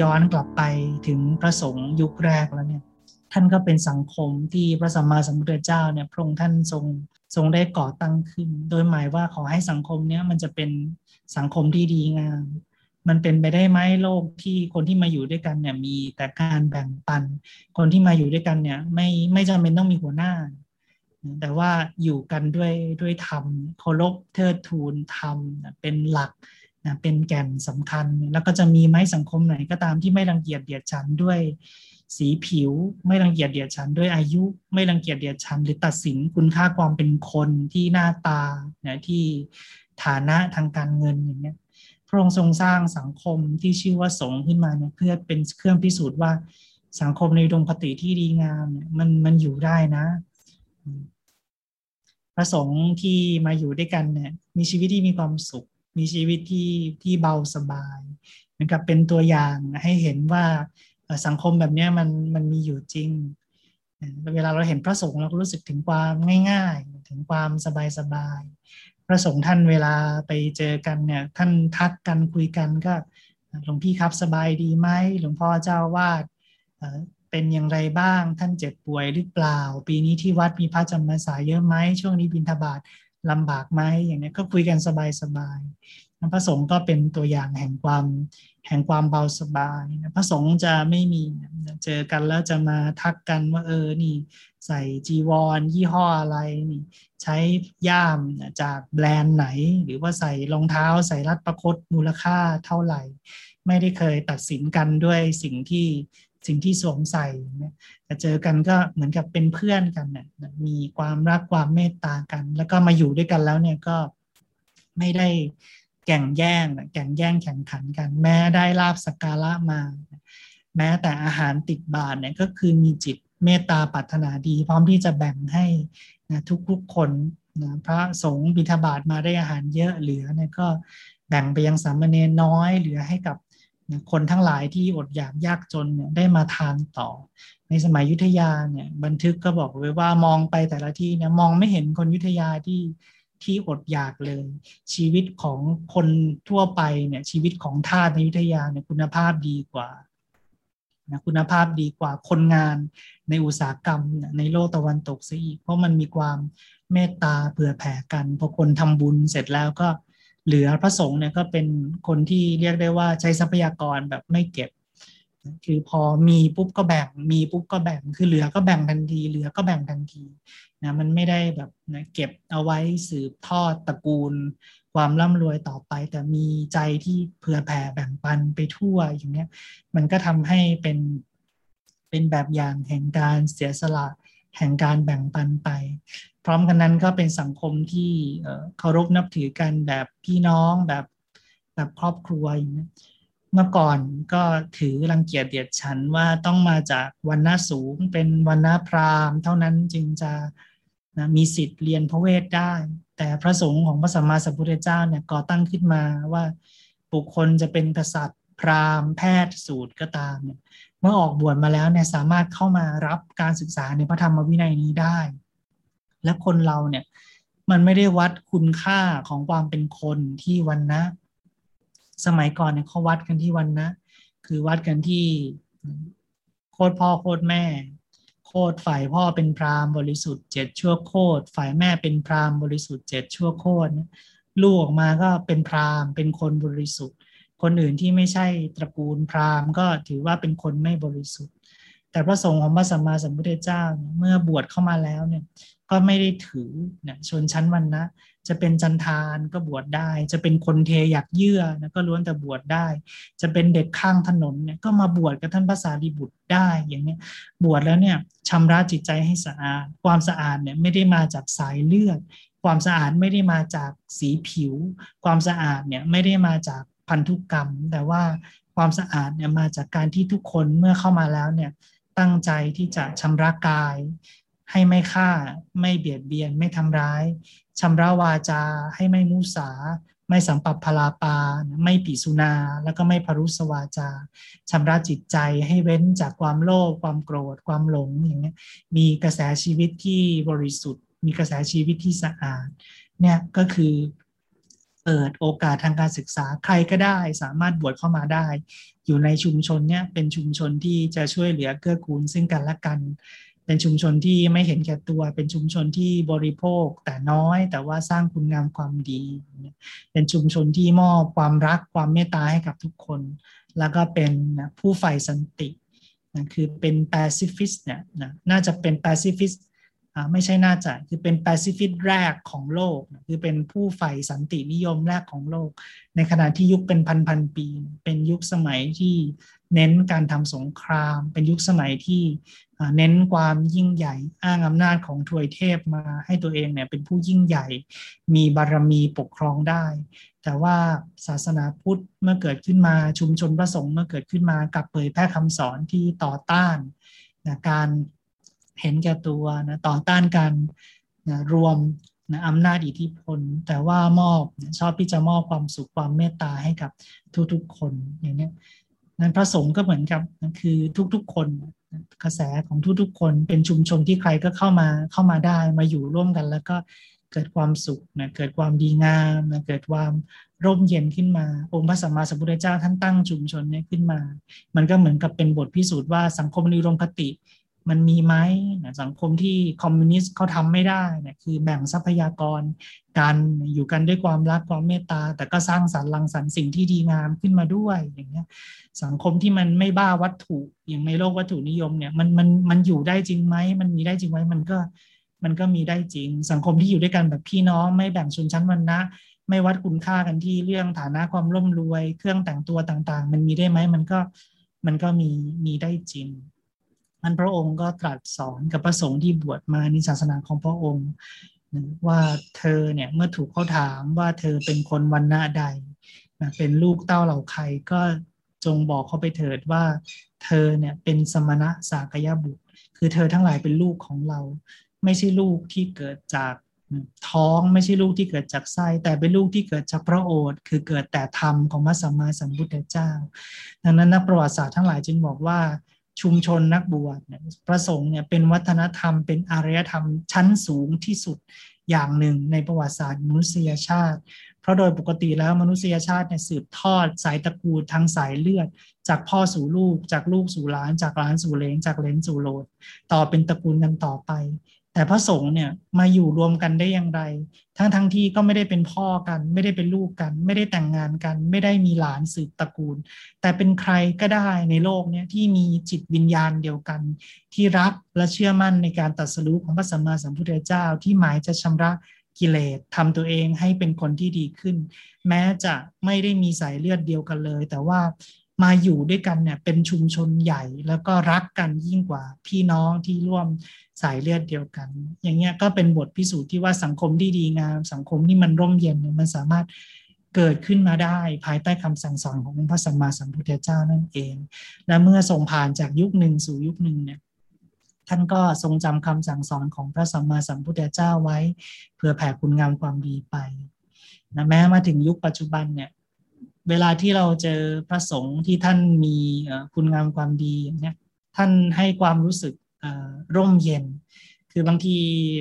ย้อนกลับไปถึงพระสงฆ์ยุคแรกแล้ว ท่านก็เป็นสังคมที่พระสัมมาสัมพุทธเจ้าเนี่ยพระองค์ท่านทรงทรงได้ก่อตั้งขึ้น โดยหมายว่าขอให้สังคมเนี้ยมันจะเป็นสังคมที่ดีงาม มันเป็นไปได้ไหมโลกที่คนที่มาอยู่ด้วยกันเนี่ยมีแต่การแบ่งปัน คนที่มาอยู่ด้วยกันเนี่ยไม่ไม่จำเป็นต้องมีหัวหน้า แต่ว่าอยู่กันด้วยด้วยธรรมเคารพเทิดทูนธรรมเป็นหลักนะเป็นแก่นสำคัญ แล้วก็จะมีไหมสังคมไหนก็ตามที่ไม่รังเกียจเดียดฉันด้วย สีผิว ไม่รังเกียจเดียดฉันด้วยอายุไม่รังเกียจเดียดฉันหรือตัดสินคุณค่าความเป็นคนที่หน้าตาเนี่ยที่ฐานะทางการเงินอย่างเงี้ยพระองค์ทรงสร้างสังคมที่ชื่อว่าสงฆ์ขึ้นมาเนี่ยเพื่อเป็นเครื่องพิสูจน์ว่าสังคมในดวงคติที่ดีงามเนี่ยมันมันอยู่ได้นะ พระสงฆ์ที่มาอยู่ด้วยกันเนี่ยมีชีวิตที่มีความสุข มีชีวิตที่ที่เบาสบายเหมือนกับเป็นตัวอย่างให้เห็นว่า สังคมแบบนี้มันมันมีอยู่จริง เวลาเราเห็นพระสงฆ์เราก็รู้สึกถึงความง่ายๆ ถึงความสบายๆ พระสงฆ์ท่านเวลาไปเจอกันเนี่ยท่านทักกันคุยกันก็หลวงพี่ครับสบายดีไหมหลวงพ่อเจ้าวาดเป็นอย่างไรบ้าง ท่านเจ็บป่วยหรือเปล่า ปีนี้ที่วัดมีพระจำพรรษาเยอะไหมช่วงนี้บิณฑบาตลำบากไหมอย่างนี้ก็คุยกันสบายๆ พระสงฆ์ก็เป็นตัวอย่างแห่งความแห่งความเบาสบายพระสงฆ์จะไม่มีเจอกันแล้วจะมาทักกันว่าเออนี่ ใส่จีวร ยี่ห้ออะไรนี่ใช้ย่ามจากแบรนด์ไหน หรือว่าใส่รองเท้าใส่รัดประคตมูลค่าเท่าไหร่ ไม่ได้เคยตัดสินกันด้วยสิ่งที่สิ่งที่สวมใส่แต่เจอกันก็เหมือนกับเป็นเพื่อนกันนะมีความรักความเมตตากัน แล้วก็มาอยู่ด้วยกันแล้วเนี่ยก็ไม่ได้ แข่งแย่งแข่งแย่งแข่งขันกัน แม้ได้ลาบสกการะมา แม้แต่อาหารติดบาทเนี่ยก็คือมีจิตเมตตาปรารถนาดี พร้อมที่จะแบ่งให้นะทุกๆคนนะพระสงฆ์บิณฑบาตมาได้อาหารเยอะเหลือเนี่ยก็แบ่งไปยังสามเณรน้อยเหลือให้กับคนทั้งหลายที่อดอยากยากจนเนี่ยได้มาทานต่อ ในสมัยยุทธยาเนี่ยบันทึกก็บอกไว้ว่ามองไปแต่ละที่เนี่ยมองไม่เห็นคนยุทธยาที่ ที่อดอยากเลย ชีวิตของคนทั่วไปเนี่ยชีวิตของทาสในยุทธยาเนี่ยคุณภาพดีกว่านะคุณภาพดีกว่าคนงานในอุตสาหกรรมในโลกตะวันตกซะอีก เพราะมันมีความเมตตาเผื่อแผ่กันพอคนทำบุญเสร็จแล้วก็เหลือพระสงฆ์เนี่ยก็เป็นคนที่เรียกได้ว่าใช้ทรัพยากรแบบไม่เก็บ คือพอมีปุ๊บก็แบ่งมีปุ๊บก็แบ่งคือเหลือก็แบ่งทันที เหลือก็แบ่งทันทีนะมันไม่ได้แบบนะเก็บเอาไว้สืบทอดตระกูล ความร่ำรวยต่อไป แต่มีใจที่เผื่อแผ่แบ่งปันไปทั่วอย่างเนี้ย มันก็ทำให้เป็นเป็นแบบอย่างแห่งการเสียสละแห่งการแบ่งปันไป พร้อมกันนั้นก็เป็นสังคมที่เคารพนับถือกันแบบพี่น้องแบบแบบครอบครัวอย่างนี้ เมื่อก่อนก็ถือรังเกียจเดียดฉันว่าต้องมาจากวันหน้าสูงเป็นวันหน้าพราหมณ์ เท่านั้นจึงจะนะมีสิทธิ์เรียนพระเวทได้ แต่พระสงฆ์ของพระสัมมาสัมพุทธเจ้าเนี่ยก่อตั้งขึ้นมาว่าบุคคลจะเป็นกษัตริย์ พราหมณ์แพทย์สูตรก็ตามเนี่ยเมื่อออกบวชมาแล้วเนี่ยสามารถเข้ามารับการศึกษาในพระธรรมวินัยนี้ได้ และคนเราเนี่ยมันไม่ได้วัดคุณค่าของความเป็นคนที่วันนะ สมัยก่อนเนี่ยเขาวัดกันที่วันนะ คือวัดกันที่โคตรพ่อโคตรแม่ โคตรฝ่ายพ่อเป็นพราหมณ์บริสุทธิ์เจ็ดชั่วโคตรฝ่ายแม่เป็นพราหมณ์บริสุทธิ์เจ็ดชั่วโคตรลูกออกมาก็เป็นพราหมณ์เป็นคนบริสุทธิ์ คนอื่นที่ไม่ใช่ตระกูลพราหมณ์ก็ถือว่าเป็นคนไม่บริสุทธิ์ แต่พระสงฆ์ของพระสัมมาสัมพุทธเจ้า เมื่อบวชเข้ามาแล้วเนี่ย ก็ไม่ได้ถือเนะชนชั้นวันนะจะเป็นจันทานก็บวชได้ จะเป็นคนเทอยากเยื่อนะก็ล้วนแต่บวชได้ จะเป็นเด็กข้างถนนเนี่ยก็มาบวชกับท่านภาษาดีบุตรได้อย่างนี้บวชแล้วเนี่ยชำระจิตใจให้สะอาด ความสะอาดเนี่ยไม่ได้มาจากสายเลือด ความสะอาดไม่ได้มาจากสีผิว ความสะอาดเนี่ยไม่ได้มาจากพันธุกรรม แต่ว่าความสะอาดเนี่ยมาจากการที่ทุกคนเมื่อเข้ามาแล้วเนี่ย ตั้งใจที่จะชำระกาย ให้ไม่ฆ่า ไม่เบียดเบียน ไม่ทำร้ายชำระวาจา ให้ไม่มุสา ไม่สัมปับพลาปา ไม่ปีสุนา แล้วก็ไม่พรุสวาจาชำระจิตใจให้เว้นจากความโลภความโกรธ ความหลงอย่างเงี้ยมีกระแสชีวิตที่บริสุทธิ์ มีกระแสชีวิตที่สะอาดเนี่ยก็คือเปิดโอกาสทางการศึกษาใครก็ได้สามารถบวชเข้ามาได้ อยู่ในชุมชนเนี่ยเป็นชุมชนที่จะช่วยเหลือเกื้อกูลซึ่งกันและกัน เป็นชุมชนที่ไม่เห็นแก่ตัว เป็นชุมชนที่บริโภคแต่น้อยแต่ว่าสร้างคุณงามความดี เป็นชุมชนที่มอบความรักความเมตตาให้กับทุกคน แล้วก็เป็นผู้ใฝ่สันตินะคือเป็น pacifist เนี่ยน่าจะเป็น pacifist ไม่ใช่น่าจะคือเป็นแปซิฟิกแรกของโลก คือเป็นผู้ใฝ่สันตินิยมแรกของโลก ในขณะที่ยุคเป็นพันพันปี เป็นยุคสมัยที่เน้นการทำสงคราม เป็นยุคสมัยที่เน้นความยิ่งใหญ่อ้างอำนาจของทวยเทพมาให้ตัวเองเนี่ยเป็นผู้ยิ่งใหญ่ มีบารมีปกครองได้ แต่ว่าศาสนาพุทธเมื่อเกิดขึ้นมาชุมชนพระสงฆ์เมื่อเกิดขึ้นมากับเผยแพร่คำสอนที่ต่อต้านนะการ เห็นแก่ตัวนะต่อต้านการนะรวมนะอำนาจอิทธิพล แต่ว่ามอบชอบที่จะมอบความสุขความเมตตาให้กับทุกๆคนอย่างนี้นั้นพระสงฆ์ก็เหมือนกับคือทุกๆ คนกระแสของทุกๆ คนเป็นชุมชนที่ใครก็เข้ามาเข้ามาได้มาอยู่ร่วมกัน แล้วก็เกิดความสุขนะเกิดความดีงามนะเกิดความร่มเย็นขึ้นมา องค์พระสัมมาสัมพุทธเจ้าท่านตั้งชุมชนนี้ขึ้นมา มันก็เหมือนกับเป็นบทพิสูจน์ว่าสังคมนิรมคติ มันมีไหมนะสังคมที่คอมมิวนิสต์เขาทำไม่ได้นะคือแบ่งทรัพยากรกันอยู่กันด้วยความรักความเมตตา แต่ก็สร้างสรรค์รังสรรค์สิ่งที่ดีงามขึ้นมาด้วยอย่างเงี้ยสังคมที่มันไม่บ้าวัตถุอย่างในโลกวัตถุนิยมเนี่ยมันมันมันอยู่ได้จริงไหมมันมีได้จริงไหมมันก็มันก็มีได้จริง สังคมที่อยู่ด้วยกันแบบพี่น้องไม่แบ่งชนชั้นวรรณะไม่วัดคุณค่ากันที่เรื่องฐานะความร่ำรวย เครื่องแต่งตัวต่างๆ มันมีได้ไหมมันก็มันก็มีมีได้จริง อันพระองค์ก็ตรัสสอนกับพระสงฆ์ที่บวชมาในศาสนาของพระองค์ว่าเธอเนี่ยเมื่อถูกเขาถามว่าเธอเป็นคนวันณะใด เป็นลูกเต้าเหล่าใครก็จงบอกเขาไปเถิดว่า เธอเนี่ยเป็นสมณะสากยบุตร คือเธอทั้งหลายเป็นลูกของเรา ไม่ใช่ลูกที่เกิดจากท้องไม่ใช่ลูกที่เกิดจากไส้แต่เป็นลูกที่เกิดจากพระโอษฐ์คือเกิดแต่ธรรมของพระสัมมาสัมพุทธเจ้า ดังนั้นนักประวัติศาสตร์ทั้งหลายจึงบอกว่า ชุมชนนักบวชพระสงฆ์เนี่ยเป็นวัฒนธรรม เป็นอารยธรรมชั้นสูงที่สุดอย่างหนึ่งในประวัติศาสตร์มนุษยชาติ เพราะโดยปกติแล้วมนุษยชาติเนี่ยสืบทอดสายตระกูลทางสายเลือด จากพ่อสู่ลูก จากลูกสู่หลาน จากหลานสู่เลงจากเลนสู่โลดต่อเป็นตระกูลกันต่อไป แต่พระสงฆ์เนี่ยมาอยู่รวมกันได้อย่างไร ทั้งทั้งที่ก็ไม่ได้เป็นพ่อกัน ไม่ได้เป็นลูกกัน ไม่ได้แต่งงานกัน ไม่ได้มีหลานสืบตระกูล แต่เป็นใครก็ได้ในโลกเนี่ยที่มีจิตวิญญาณเดียวกัน ที่รักและเชื่อมั่นในการตัดสู้ของพระสัมมาสัมพุทธเจ้า ที่หมายจะชำระกิเลสทำตัวเองให้เป็นคนที่ดีขึ้น แม้จะไม่ได้มีสายเลือดเดียวกันเลย แต่ว่ามาอยู่ด้วยกันเนี่ยเป็นชุมชนใหญ่แล้วก็รักกันยิ่งกว่าพี่น้องที่ร่วม สายเลือดเดียวกัน อย่างเงี้ยก็เป็นบทพิสูจน์ที่ว่าสังคมที่ดีงาม สังคมที่มันร่มเย็นเนี่ยมันสามารถเกิดขึ้นมาได้ภายใต้คำสั่งสอนของพระสัมมาสัมพุทธเจ้านั่นเอง และเมื่อทรงผ่านจากยุคหนึ่งสู่ยุคหนึ่งเนี่ยท่านก็ทรงจำคำสั่งสอนของพระสัมมาสัมพุทธเจ้าไว้เพื่อแผ่คุณงามความดีไปนะแม้มาถึงยุคปัจจุบันเนี่ยเวลาที่เราเจอพระสงฆ์ที่ท่านมีคุณงามความดีอย่างเนี้ยท่านให้ความรู้สึก ร่มเย็น คือบางที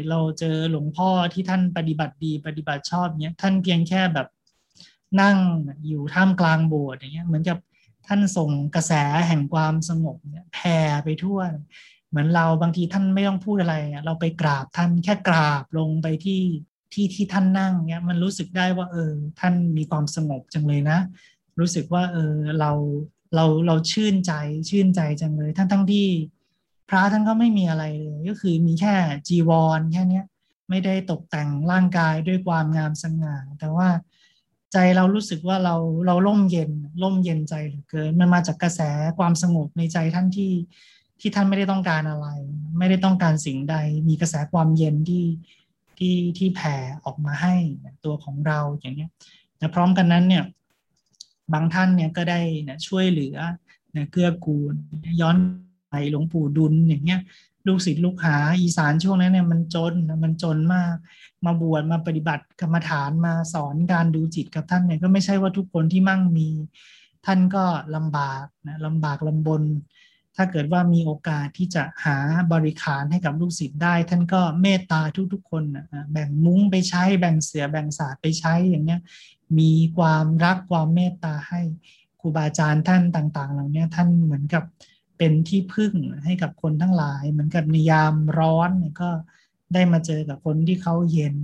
เราเจอหลวงพ่อที่ท่านปฏิบัติดีปฏิบัติชอบเนี้ยท่านเพียงแค่แบบนั่งอยู่ท่ามกลางโบสถ์อย่างเงี้ยเหมือนกับท่านส่งกระแสแห่งความสงบเนี่ยแผ่ไปทั่ว เหมือนเราบางทีท่านไม่ต้องพูดอะไร เราไปกราบท่านแค่กราบลงไปที่ที่ที่ท่านนั่งเนี่ยมันรู้สึกได้ว่าเออท่านมีความสงบจังเลยนะ รู้สึกว่าเออเราเราเราชื่นใจชื่นใจจังเลยท่านทั้งที่ พระท่านก็ไม่มีอะไรเลยก็คือมีแค่จีวรแค่นี้ไม่ได้ตกแต่งร่างกายด้วยความงามสง่าแต่ว่าใจเรารู้สึกว่าเราเราล่มเย็นล่มเย็นใจเหลือเกินมันมาจากกระแสความสงบในใจท่านที่ที่ท่านไม่ได้ต้องการอะไร ไม่ได้ต้องการสิ่งใด มีกระแสความเย็นที่ที่ที่แผ่ออกมาให้ตัวของเราอย่างเนี้ยแต่พร้อมกันนั้นเนี่ยบางท่านเนี่ยก็ได้นะช่วยเหลือนะเกื้อกูลย้อน หลวงปู่ดุลอย่างเงี้ยลูกศิษย์ลูกหาอีสานช่วงนั้นเนี่ยมันจนมันจนมาก มาบวชมาปฏิบัติกรรมฐานมาสอนการดูจิตกับท่านเนี่ยก็ไม่ใช่ว่าทุกคนที่มั่งมี ท่านก็ลำบากนะลำบากลำบน ถ้าเกิดว่ามีโอกาสที่จะหาบริขารให้กับลูกศิษย์ได้ ท่านก็เมตตาทุกๆ คนแบ่งมุ้งไปใช้แบ่งเสือแบ่งศาสตร์ไปใช้อย่างเนี้ยมีความรักความเมตตาให้ครูบาอาจารย์ท่านต่าง ๆ เหล่านี้ท่านเหมือนกับ เป็นที่พึ่งให้กับคนทั้งหลาย เหมือนกับในยามร้อนก็ได้มาเจอกับคนที่เขาเย็น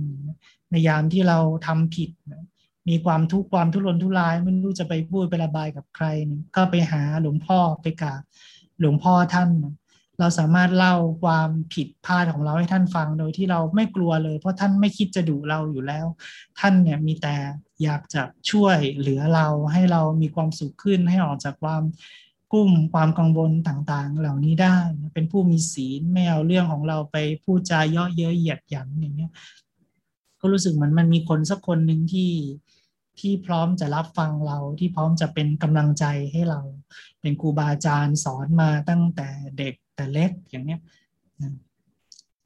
ในยามที่เราทำผิด มีความทุกข์ความทุรนทุรายไม่รู้จะไปพูดไประบายกับใคร ก็ไปหาหลวงพ่อไปกราบหลวงพ่อท่าน เราสามารถเล่าความผิดพลาดของเราให้ท่านฟังโดยที่เราไม่กลัวเลย เพราะท่านไม่คิดจะดุเราอยู่แล้ว ท่านเนี่ยมีแต่อยากจะช่วยเหลือเราให้เรามีความสุขขึ้นให้ออกจากความ กุ้มความกังวลต่างๆ เหล่านี้ได้ เป็นผู้มีศีลไม่เอาเรื่องของเราไปพูดจาเยาะเย้ยเหยียดหยันอย่างเงี้ยก็รู้สึกเหมือนมันมีคนสักคนหนึ่งที่ที่พร้อมจะรับฟังเราที่พร้อมจะเป็นกำลังใจให้เรา เป็นครูบาอาจารย์สอนมาตั้งแต่เด็กแต่เล็กอย่างเนี้ย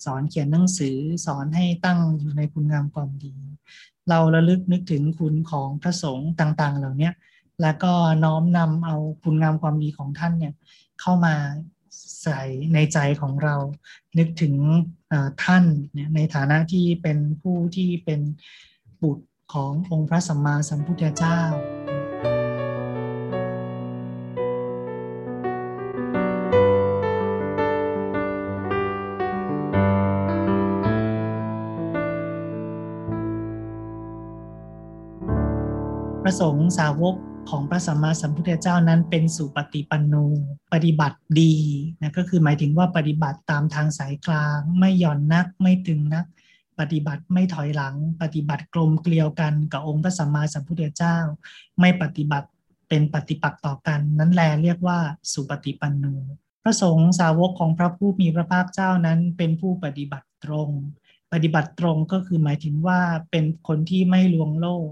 สอนเขียนหนังสือสอนให้ตั้งอยู่ในคุณงามความดี เราระลึกนึกถึงคุณของพระสงฆ์ต่าง ๆ เหล่านี้ แล้วก็น้อมนำเอาคุณงามความดีของท่านเนี่ยเข้ามาใส่ในใจของเรา นึกถึงท่านเนี่ยในฐานะที่เป็นผู้ที่เป็นบุตรขององค์พระสัมมาสัมพุทธเจ้าพระสงฆ์สาวก ของพระสัมมาสัมพุทธเจ้านั้นเป็นสุปฏิปันโนปฏิบัติดีนะก็คือหมายถึงว่าปฏิบัติตามทางสายกลาง ไม่หย่อนนักไม่ตึงนัก ปฏิบัติไม่ถอยหลัง ปฏิบัติกลมเกลียวกันกับองค์พระสัมมาสัมพุทธเจ้า ไม่ปฏิบัติเป็นปฏิปักษ์ต่อกัน นั้นแลเรียกว่าสุปฏิปันโนพระสงฆ์สาวกของพระผู้มีพระภาคเจ้านั้นเป็นผู้ปฏิบัติตรง ปฏิบัติตรงก็คือหมายถึงว่าเป็นคนที่ไม่ลวงโลก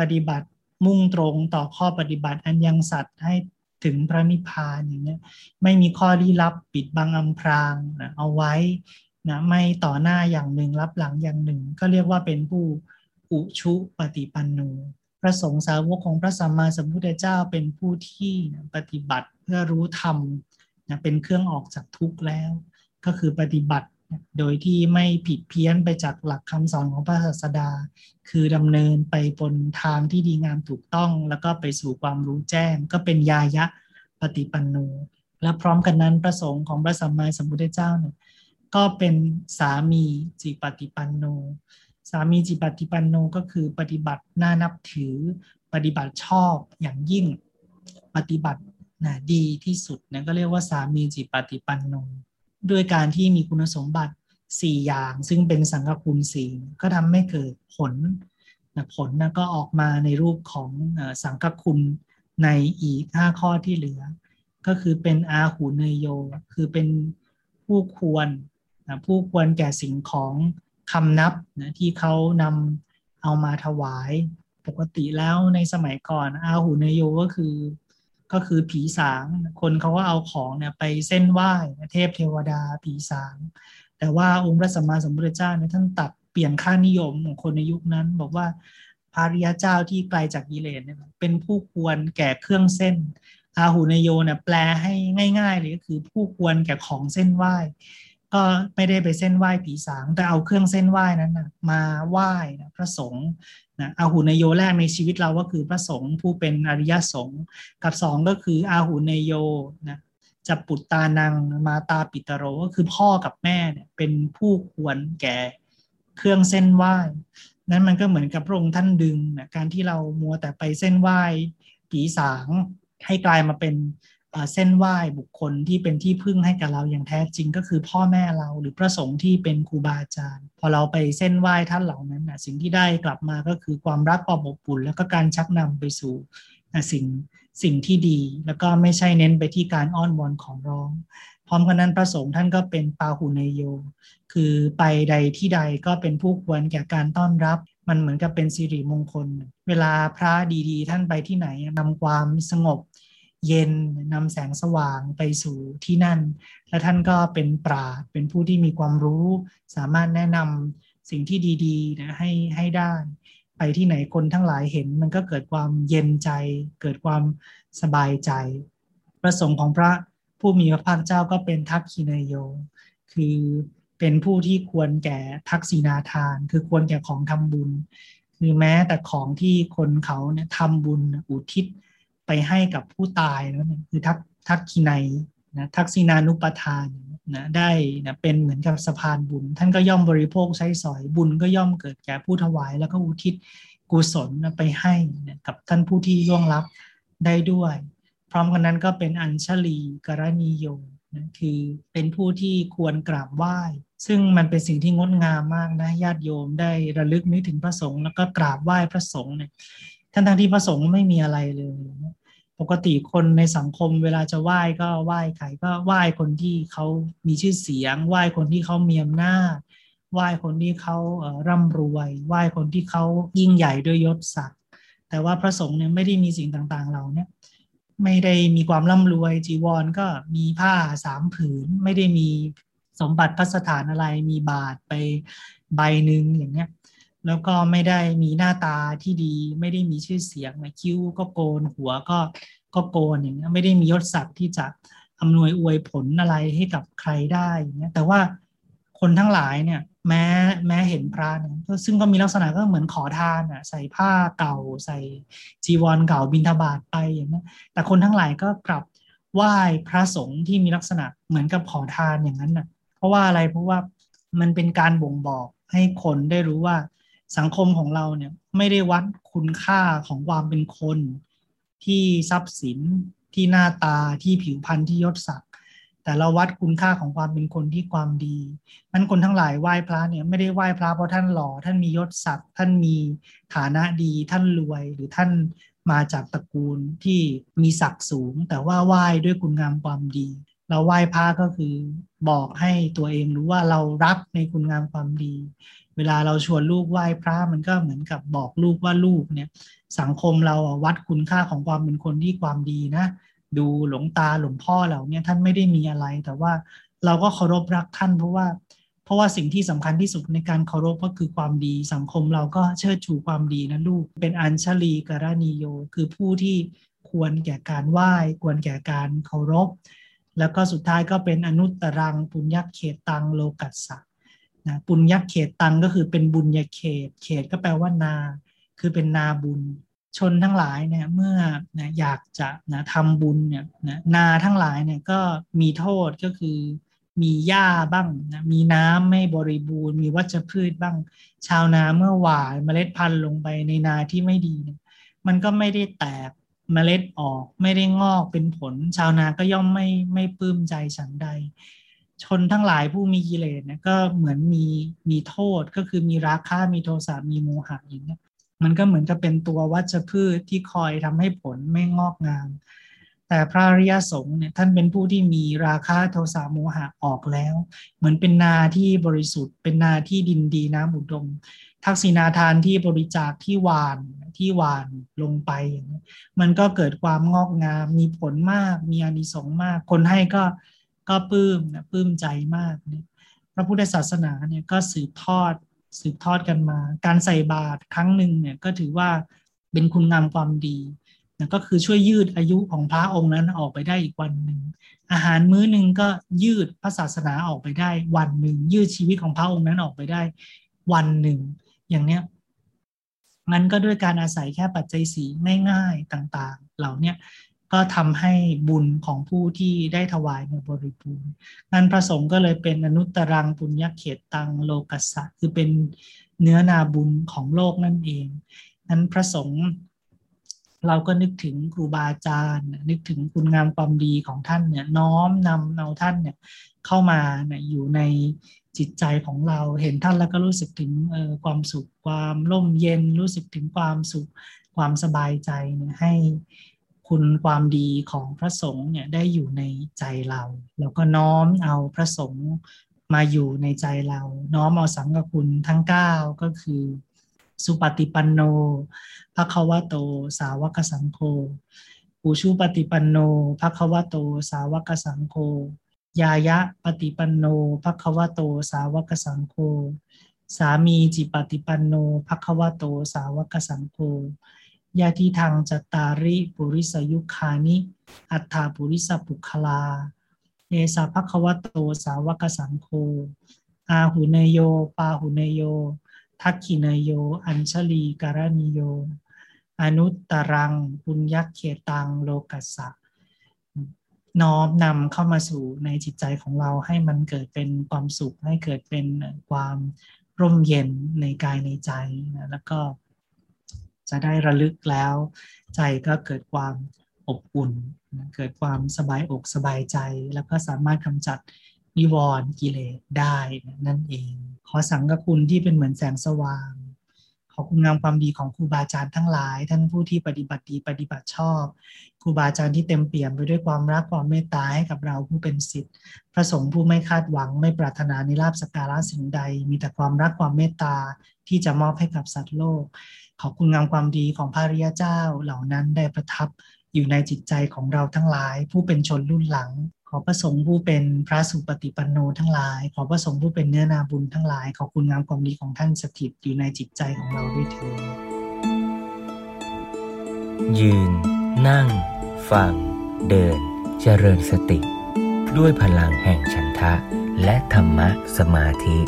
ปฏิบัติ มุ่งตรงต่อข้อปฏิบัติอันยังสัตว์ให้ถึงพระนิพพานอย่างนี้ไม่มีข้อลี้ลับปิดบังอำพรางเอาไว้นะไม่ต่อหน้าอย่างหนึ่งรับหลังอย่างหนึ่ง ก็เรียกว่าเป็นผู้อุชุปฏิปันโนพระสงฆ์สาวกของพระสัมมาสัมพุทธเจ้าเป็นผู้ที่ปฏิบัติเพื่อรู้ธรรมนะเป็นเครื่องออกจากทุกข์แล้ว ก็คือปฏิบัติ โดยที่ไม่ผิดเพี้ยนไปจากหลักคำสอนของพระศาสดา คือดำเนินไปบนทางที่ดีงามถูกต้อง แล้วก็ไปสู่ความรู้แจ้ง ก็เป็นยายะปฏิปันโนและพร้อมกันนั้นประสงค์ของพระสัมมาสัมพุทธเจ้าเนี่ยก็เป็นสามีจิปฏิปันโน สามีจิปฏิปันโนก็คือปฏิบัติน่านับถือ ปฏิบัติชอบอย่างยิ่งปฏิบัตินะดีที่สุดนะก็เรียกว่าสามีจิปฏิปันโน ด้วยการที่มีคุณสมบัติสี่อย่าง ซึ่งเป็นสังฆคุณสี่ก็ทำให้เกิดผลนะผลนะก็ออกมาในรูปของสังฆคุณในอีกห้าข้อที่เหลือ ก็คือเป็นอาหูเนยโย คือเป็นผู้ควรนะผู้ควรแก่สิ่งของคำนับนะที่เขานำเอามาถวาย ปกติแล้วในสมัยก่อนอาหูเนยโยก็คือ ก็คือผีสาง คนเขาก็เอาของเนี่ยไปเส้นไหว้เทพเทวดาผีสาง แต่ว่าองค์พระสัมมาสัมพุทธเจ้าเนี่ยท่านตัดเปลี่ยนค่านิยมของคนในยุคนั้น บอกว่าพาริยเจ้าที่ไกลจากกิเลสเนี่ยเป็นผู้ควรแก่เครื่องเส้นอาหูนโยเนี่ยแปลให้ง่าย ๆ เลยก็คือผู้ควรแก่ของเส้นไหว้ ก็ไม่ได้ไปเส้นไหว้ผีสาง แต่เอาเครื่องเส้นไหว้นั้นนะมาไหว้นะพระสงฆ์นะอาหูนโยแรกในชีวิตเราก็คือพระสงฆ์ผู้เป็นอริยสงฆ์กับสองก็คืออาหูนโยนะจะปุตตานังมาตาปิตโรก็คือพ่อกับแม่เนี่ยเป็นผู้ควรแก่เครื่องเส้นไหว้ นั้นมันก็เหมือนกับพระองค์ท่านดึงนะการที่เรามัวแต่ไปเส้นไหว้ผีสางให้กลายมาเป็น เส้นไหว้บุคคลที่เป็นที่พึ่งให้กับเราอย่างแท้จริงก็คือพ่อแม่เราหรือพระสงฆ์ที่เป็นครูบาอาจารย์ พอเราไปเส้นไหว้ท่านเหล่านั้นนะสิ่งที่ได้กลับมาก็คือความรักความอบอุ่นแล้วก็การชักนำไปสู่สิ่งสิ่งที่ดี แล้วก็ไม่ใช่เน้นไปที่การอ้อนวอนของร้อง พร้อมกันนั้นพระสงฆ์ท่านก็เป็นปาหุเนโย คือไปใดที่ใดก็เป็นผู้ควรแก่การต้อนรับมันเหมือนกับเป็นสิริมงคล เวลาพระดีๆ ท่านไปที่ไหนนำความสงบ เย็นนำแสงสว่างไปสู่ที่นั่น และท่านก็เป็นปราดเป็นผู้ที่มีความรู้ สามารถแนะนำสิ่งที่ดีๆนะให้ให้ได้ ไปที่ไหนคนทั้งหลายเห็น มันก็เกิดความเย็นใจ เกิดความสบายใจ ประสงค์ของพระผู้มีพระภาคเจ้าก็เป็นทักขินายโย คือเป็นผู้ที่ควรแก่ทักษิณาทาน คือควรแก่ของทำบุญ คือแม้แต่ของที่คนเขาเนี่ยทำบุญอุทิศ ไปให้กับผู้ตายแล้วเนี่ยคือทักทักขินัยนะทักษินานุปทานนะได้นะเป็นเหมือนกับสะพานบุญ ท่านก็ย่อมบริโภคใช้สอยบุญก็ย่อมเกิดแก่ผู้ถวาย แล้วก็อุทิศกุศลไปให้นะกับท่านผู้ที่ล่วงลับได้ด้วย พร้อมกันนั้นก็เป็นอัญชลีกรณีโยนะคือเป็นผู้ที่ควรกราบไหว้ ซึ่งมันเป็นสิ่งที่งดงามมากนะญาติโยมได้ระลึกนึกถึงพระสงฆ์แล้วก็กราบไหว้พระสงฆ์เนี่ยทั้งทั้งที่พระสงฆ์ไม่มีอะไรเลย ปกติคนในสังคมเวลาจะไหว้ก็ไหว้ใครก็ไหว้คนที่เขามีชื่อเสียง ไหว้คนที่เขามีอำนาจไหว้คนที่เขาร่ำรวยไหว้คนที่เขายิ่งใหญ่ด้วยยศศักดิ์แต่ว่าพระสงฆ์เนี่ยไม่ได้มีสิ่งต่างๆเราเนี่ยไม่ได้มีความร่ำรวยจีวรก็มีผ้าสามผืน ไม่ได้มีสมบัติพัสถานอะไรมีบาทไปใบหนึ่งอย่างเงี้ย แล้วก็ไม่ได้มีหน้าตาที่ดี ไม่ได้มีชื่อเสียงนะคิ้วก็โกนหัวก็ก็โกนอย่างเงี้ยไม่ได้มียศศักดิ์ที่จะอำนวยอวยผลอะไรให้กับใครได้อย่างเงี้ยแต่ว่าคนทั้งหลายเนี่ยแม้แม้เห็นพระเนี่ยซึ่งก็มีลักษณะก็เหมือนขอทานอะใส่ผ้าเก่า ใส่จีวรเก่าบินทบาทไปอย่างเงี้ยแต่คนทั้งหลายก็กลับไหว้พระสงฆ์ที่มีลักษณะเหมือนกับขอทานอย่างนั้นน่ะ เพราะว่าอะไรเพราะว่ามันเป็นการบ่งบอกให้คนได้รู้ว่า สังคมของเราเนี่ยไม่ได้วัดคุณค่าของความเป็นคน ที่ทรัพย์สินที่หน้าตาที่ผิวพรรณที่ยศศักดิ์แต่เราวัดคุณค่าของความเป็นคนที่ความดีนั้นคนทั้งหลายไหว้พระเนี่ยไม่ได้ไหว้พระเพราะท่านหล่อท่านมียศศักดิ์ท่านมีฐานะดี ท่านรวยหรือท่านมาจากตระกูลที่มีศักดิ์สูง แต่ว่าไหว้ด้วยคุณงามความดี เราไหว้พระก็คือบอกให้ตัวเองรู้ว่าเรารักในคุณงามความดี เวลาเราชวนลูกไหว้พระมันก็เหมือนกับบอกลูกว่าลูกเนี่ย สังคมเราวัดคุณค่าของความเป็นคนที่ความดีนะ ดูหลวงตาหลวงพ่อเราเนี่ยท่านไม่ได้มีอะไร แต่ว่าเราก็เคารพรักท่านเพราะว่า เพราะว่าสิ่งที่สำคัญที่สุดในการเคารพก็คือความดี สังคมเราก็เชิดชูความดีนะลูกเป็นอัญชลีกรณีโย คือผู้ที่ควรแก่การไหว้ ควรแก่การเคารพ แล้วก็สุดท้ายก็เป็นอนุตรังปุญญเขตตังโลกัสสะนะปุญญเขตตังก็คือเป็นบุญญาเขต เขตก็แปลว่านา คือเป็นนาบุญ ชนทั้งหลายเนี่ยเมื่อนะอยากจะนะทำบุญเนี่ยนะนาทั้งหลายเนี่ยก็มีโทษก็คือมีหญ้าบ้างนะมีน้ำไม่บริบูรณ์ มีวัชพืชบ้าง ชาวนาเมื่อหว่านเมล็ดพันธุ์ลงไปในนาที่ไม่ดี มันก็ไม่ได้แตก เมล็ดออกไม่ได้งอกเป็นผล ชาวนาก็ย่อมไม่ไม่ปลื้มใจฉันใด ชนทั้งหลายผู้มีกิเลสเนี่ยก็เหมือนมีมีโทษก็คือมีราคะมีโทสะมีโมหะอย่างเงี้ยมันก็เหมือนกับเป็นตัววัชพืชที่คอยทำให้ผลไม่งอกงาม แต่พระริยสงฆ์เนี่ยท่านเป็นผู้ที่มีราคะโทสะโมหะออกแล้ว เหมือนเป็นนาที่บริสุทธิ์ เป็นนาที่ดินดีน้ำอุดม ทักษิณาทานที่บริจาคที่หวานที่หวานลงไปอย่างนี้มันก็เกิดความงอกงาม มีผลมาก มีอานิสงส์มาก คนให้ก็ก็ปลื้มนะปลื้มใจมากเนี่ยพระพุทธศาสนาเนี่ยก็สืบทอดสืบทอดกันมา การใส่บาตรครั้งหนึ่งเนี่ยก็ถือว่าเป็นคุณงามความดีก็คือช่วยยืดอายุของพระองค์นั้นออกไปได้อีกวันหนึ่งอาหารมื้อหนึ่งก็ยืดพระศาสนาออกไปได้วันหนึ่งยืดชีวิตของพระองค์นั้นออกไปได้วันหนึ่ง อย่างเนี้ยมันก็ด้วยการอาศัยแค่ปัจจัยสีง่ายๆต่างๆ เหล่านี้ก็ทำให้บุญของผู้ที่ได้ถวายในบริบูรณ์นั้นพระสงฆ์ก็เลยเป็นอนุตรังปุญญเขตตังโลกัสสะคือเป็นเนื้อนาบุญของโลกนั่นเองนั้นพระสงฆ์เราก็นึกถึงครูบาอาจารย์ นึกถึงคุณงามความดีของท่านเนี่ยน้อมนำเอาท่านเนี่ยเข้ามาอยู่ใน จิตใจของเราเห็นท่านแล้วก็รู้สึกถึงความสุขความร่มเย็นรู้สึกถึงความสุขความสบายใจเนี่ยให้คุณความดีของพระสงฆ์เนี่ยได้อยู่ในใจเรา แล้วก็น้อมเอาพระสงฆ์มาอยู่ในใจเรา น้อมเอาสังกคุณทั้ง 9 ก็คือ สุปฏิปันโนภะคะวะโต สาวกสังโฆปูชูปฏิปันโนภะคะวะโต สาวกสังโฆ ยายะปฏิปันโนภะคะวะโตสาวกสังโฆสามีจิปฏิปันโนภะคะวะโตสาวกสังโฆยาทิทางจตาริปุริสยุคานิ อัฏฐาปุริสปุคลาเอสาภะคะวะโตสาวกสังโฆอาหุเนโย ปาหุเนโย ทักขิเนโย อัญชลีการณิโย อนุตตรัง ปุญญเขตังโลกัสสะ น้อมนำเข้ามาสู่ในจิตใจของเราให้มันเกิดเป็นความสุข ให้เกิดเป็นความร่มเย็นในกายในใจนะแล้วก็จะได้ระลึกแล้ว ใจก็เกิดความอบอุ่นเกิดความสบายอกสบายใจ แล้วก็สามารถกำจัดนิวรณ์กิเลสได้นั่นเอง ขอสังกคุณที่เป็นเหมือนแสงสว่าง ขอคุณงามความดีของครูบาอาจารย์ทั้งหลาย ท่านผู้ที่ปฏิบัติดีปฏิบัติชอบ ครูบาอาจารย์ที่เต็มเปี่ยมไปด้วยความรักความเมตตาให้กับเราผู้เป็นศิษย์พระสงฆ์ผู้ไม่คาดหวังไม่ปรารถนาในลาบสการะสิ่งใด มีแต่ความรักความเมตตาที่จะมอบให้กับสัตว์โลก ขอคุณงามความดีของพระริยเจ้าเหล่านั้นได้ประทับอยู่ในจิตใจของเราทั้งหลาย ผู้เป็นชนรุ่นหลัง ขอประสงค์ผู้เป็นพระสุปฏิปันโนทั้งหลาย ขอประสงค์ผู้เป็นเนื้อนาบุญทั้งหลาย ขอคุณงามความดีของท่านสถิตอยู่ในจิตใจของเราด้วยเถิดยืน นั่ง ฟัง เดิน เจริญสติ ด้วยพลังแห่งฉันทะ และธรรมะสมาธิ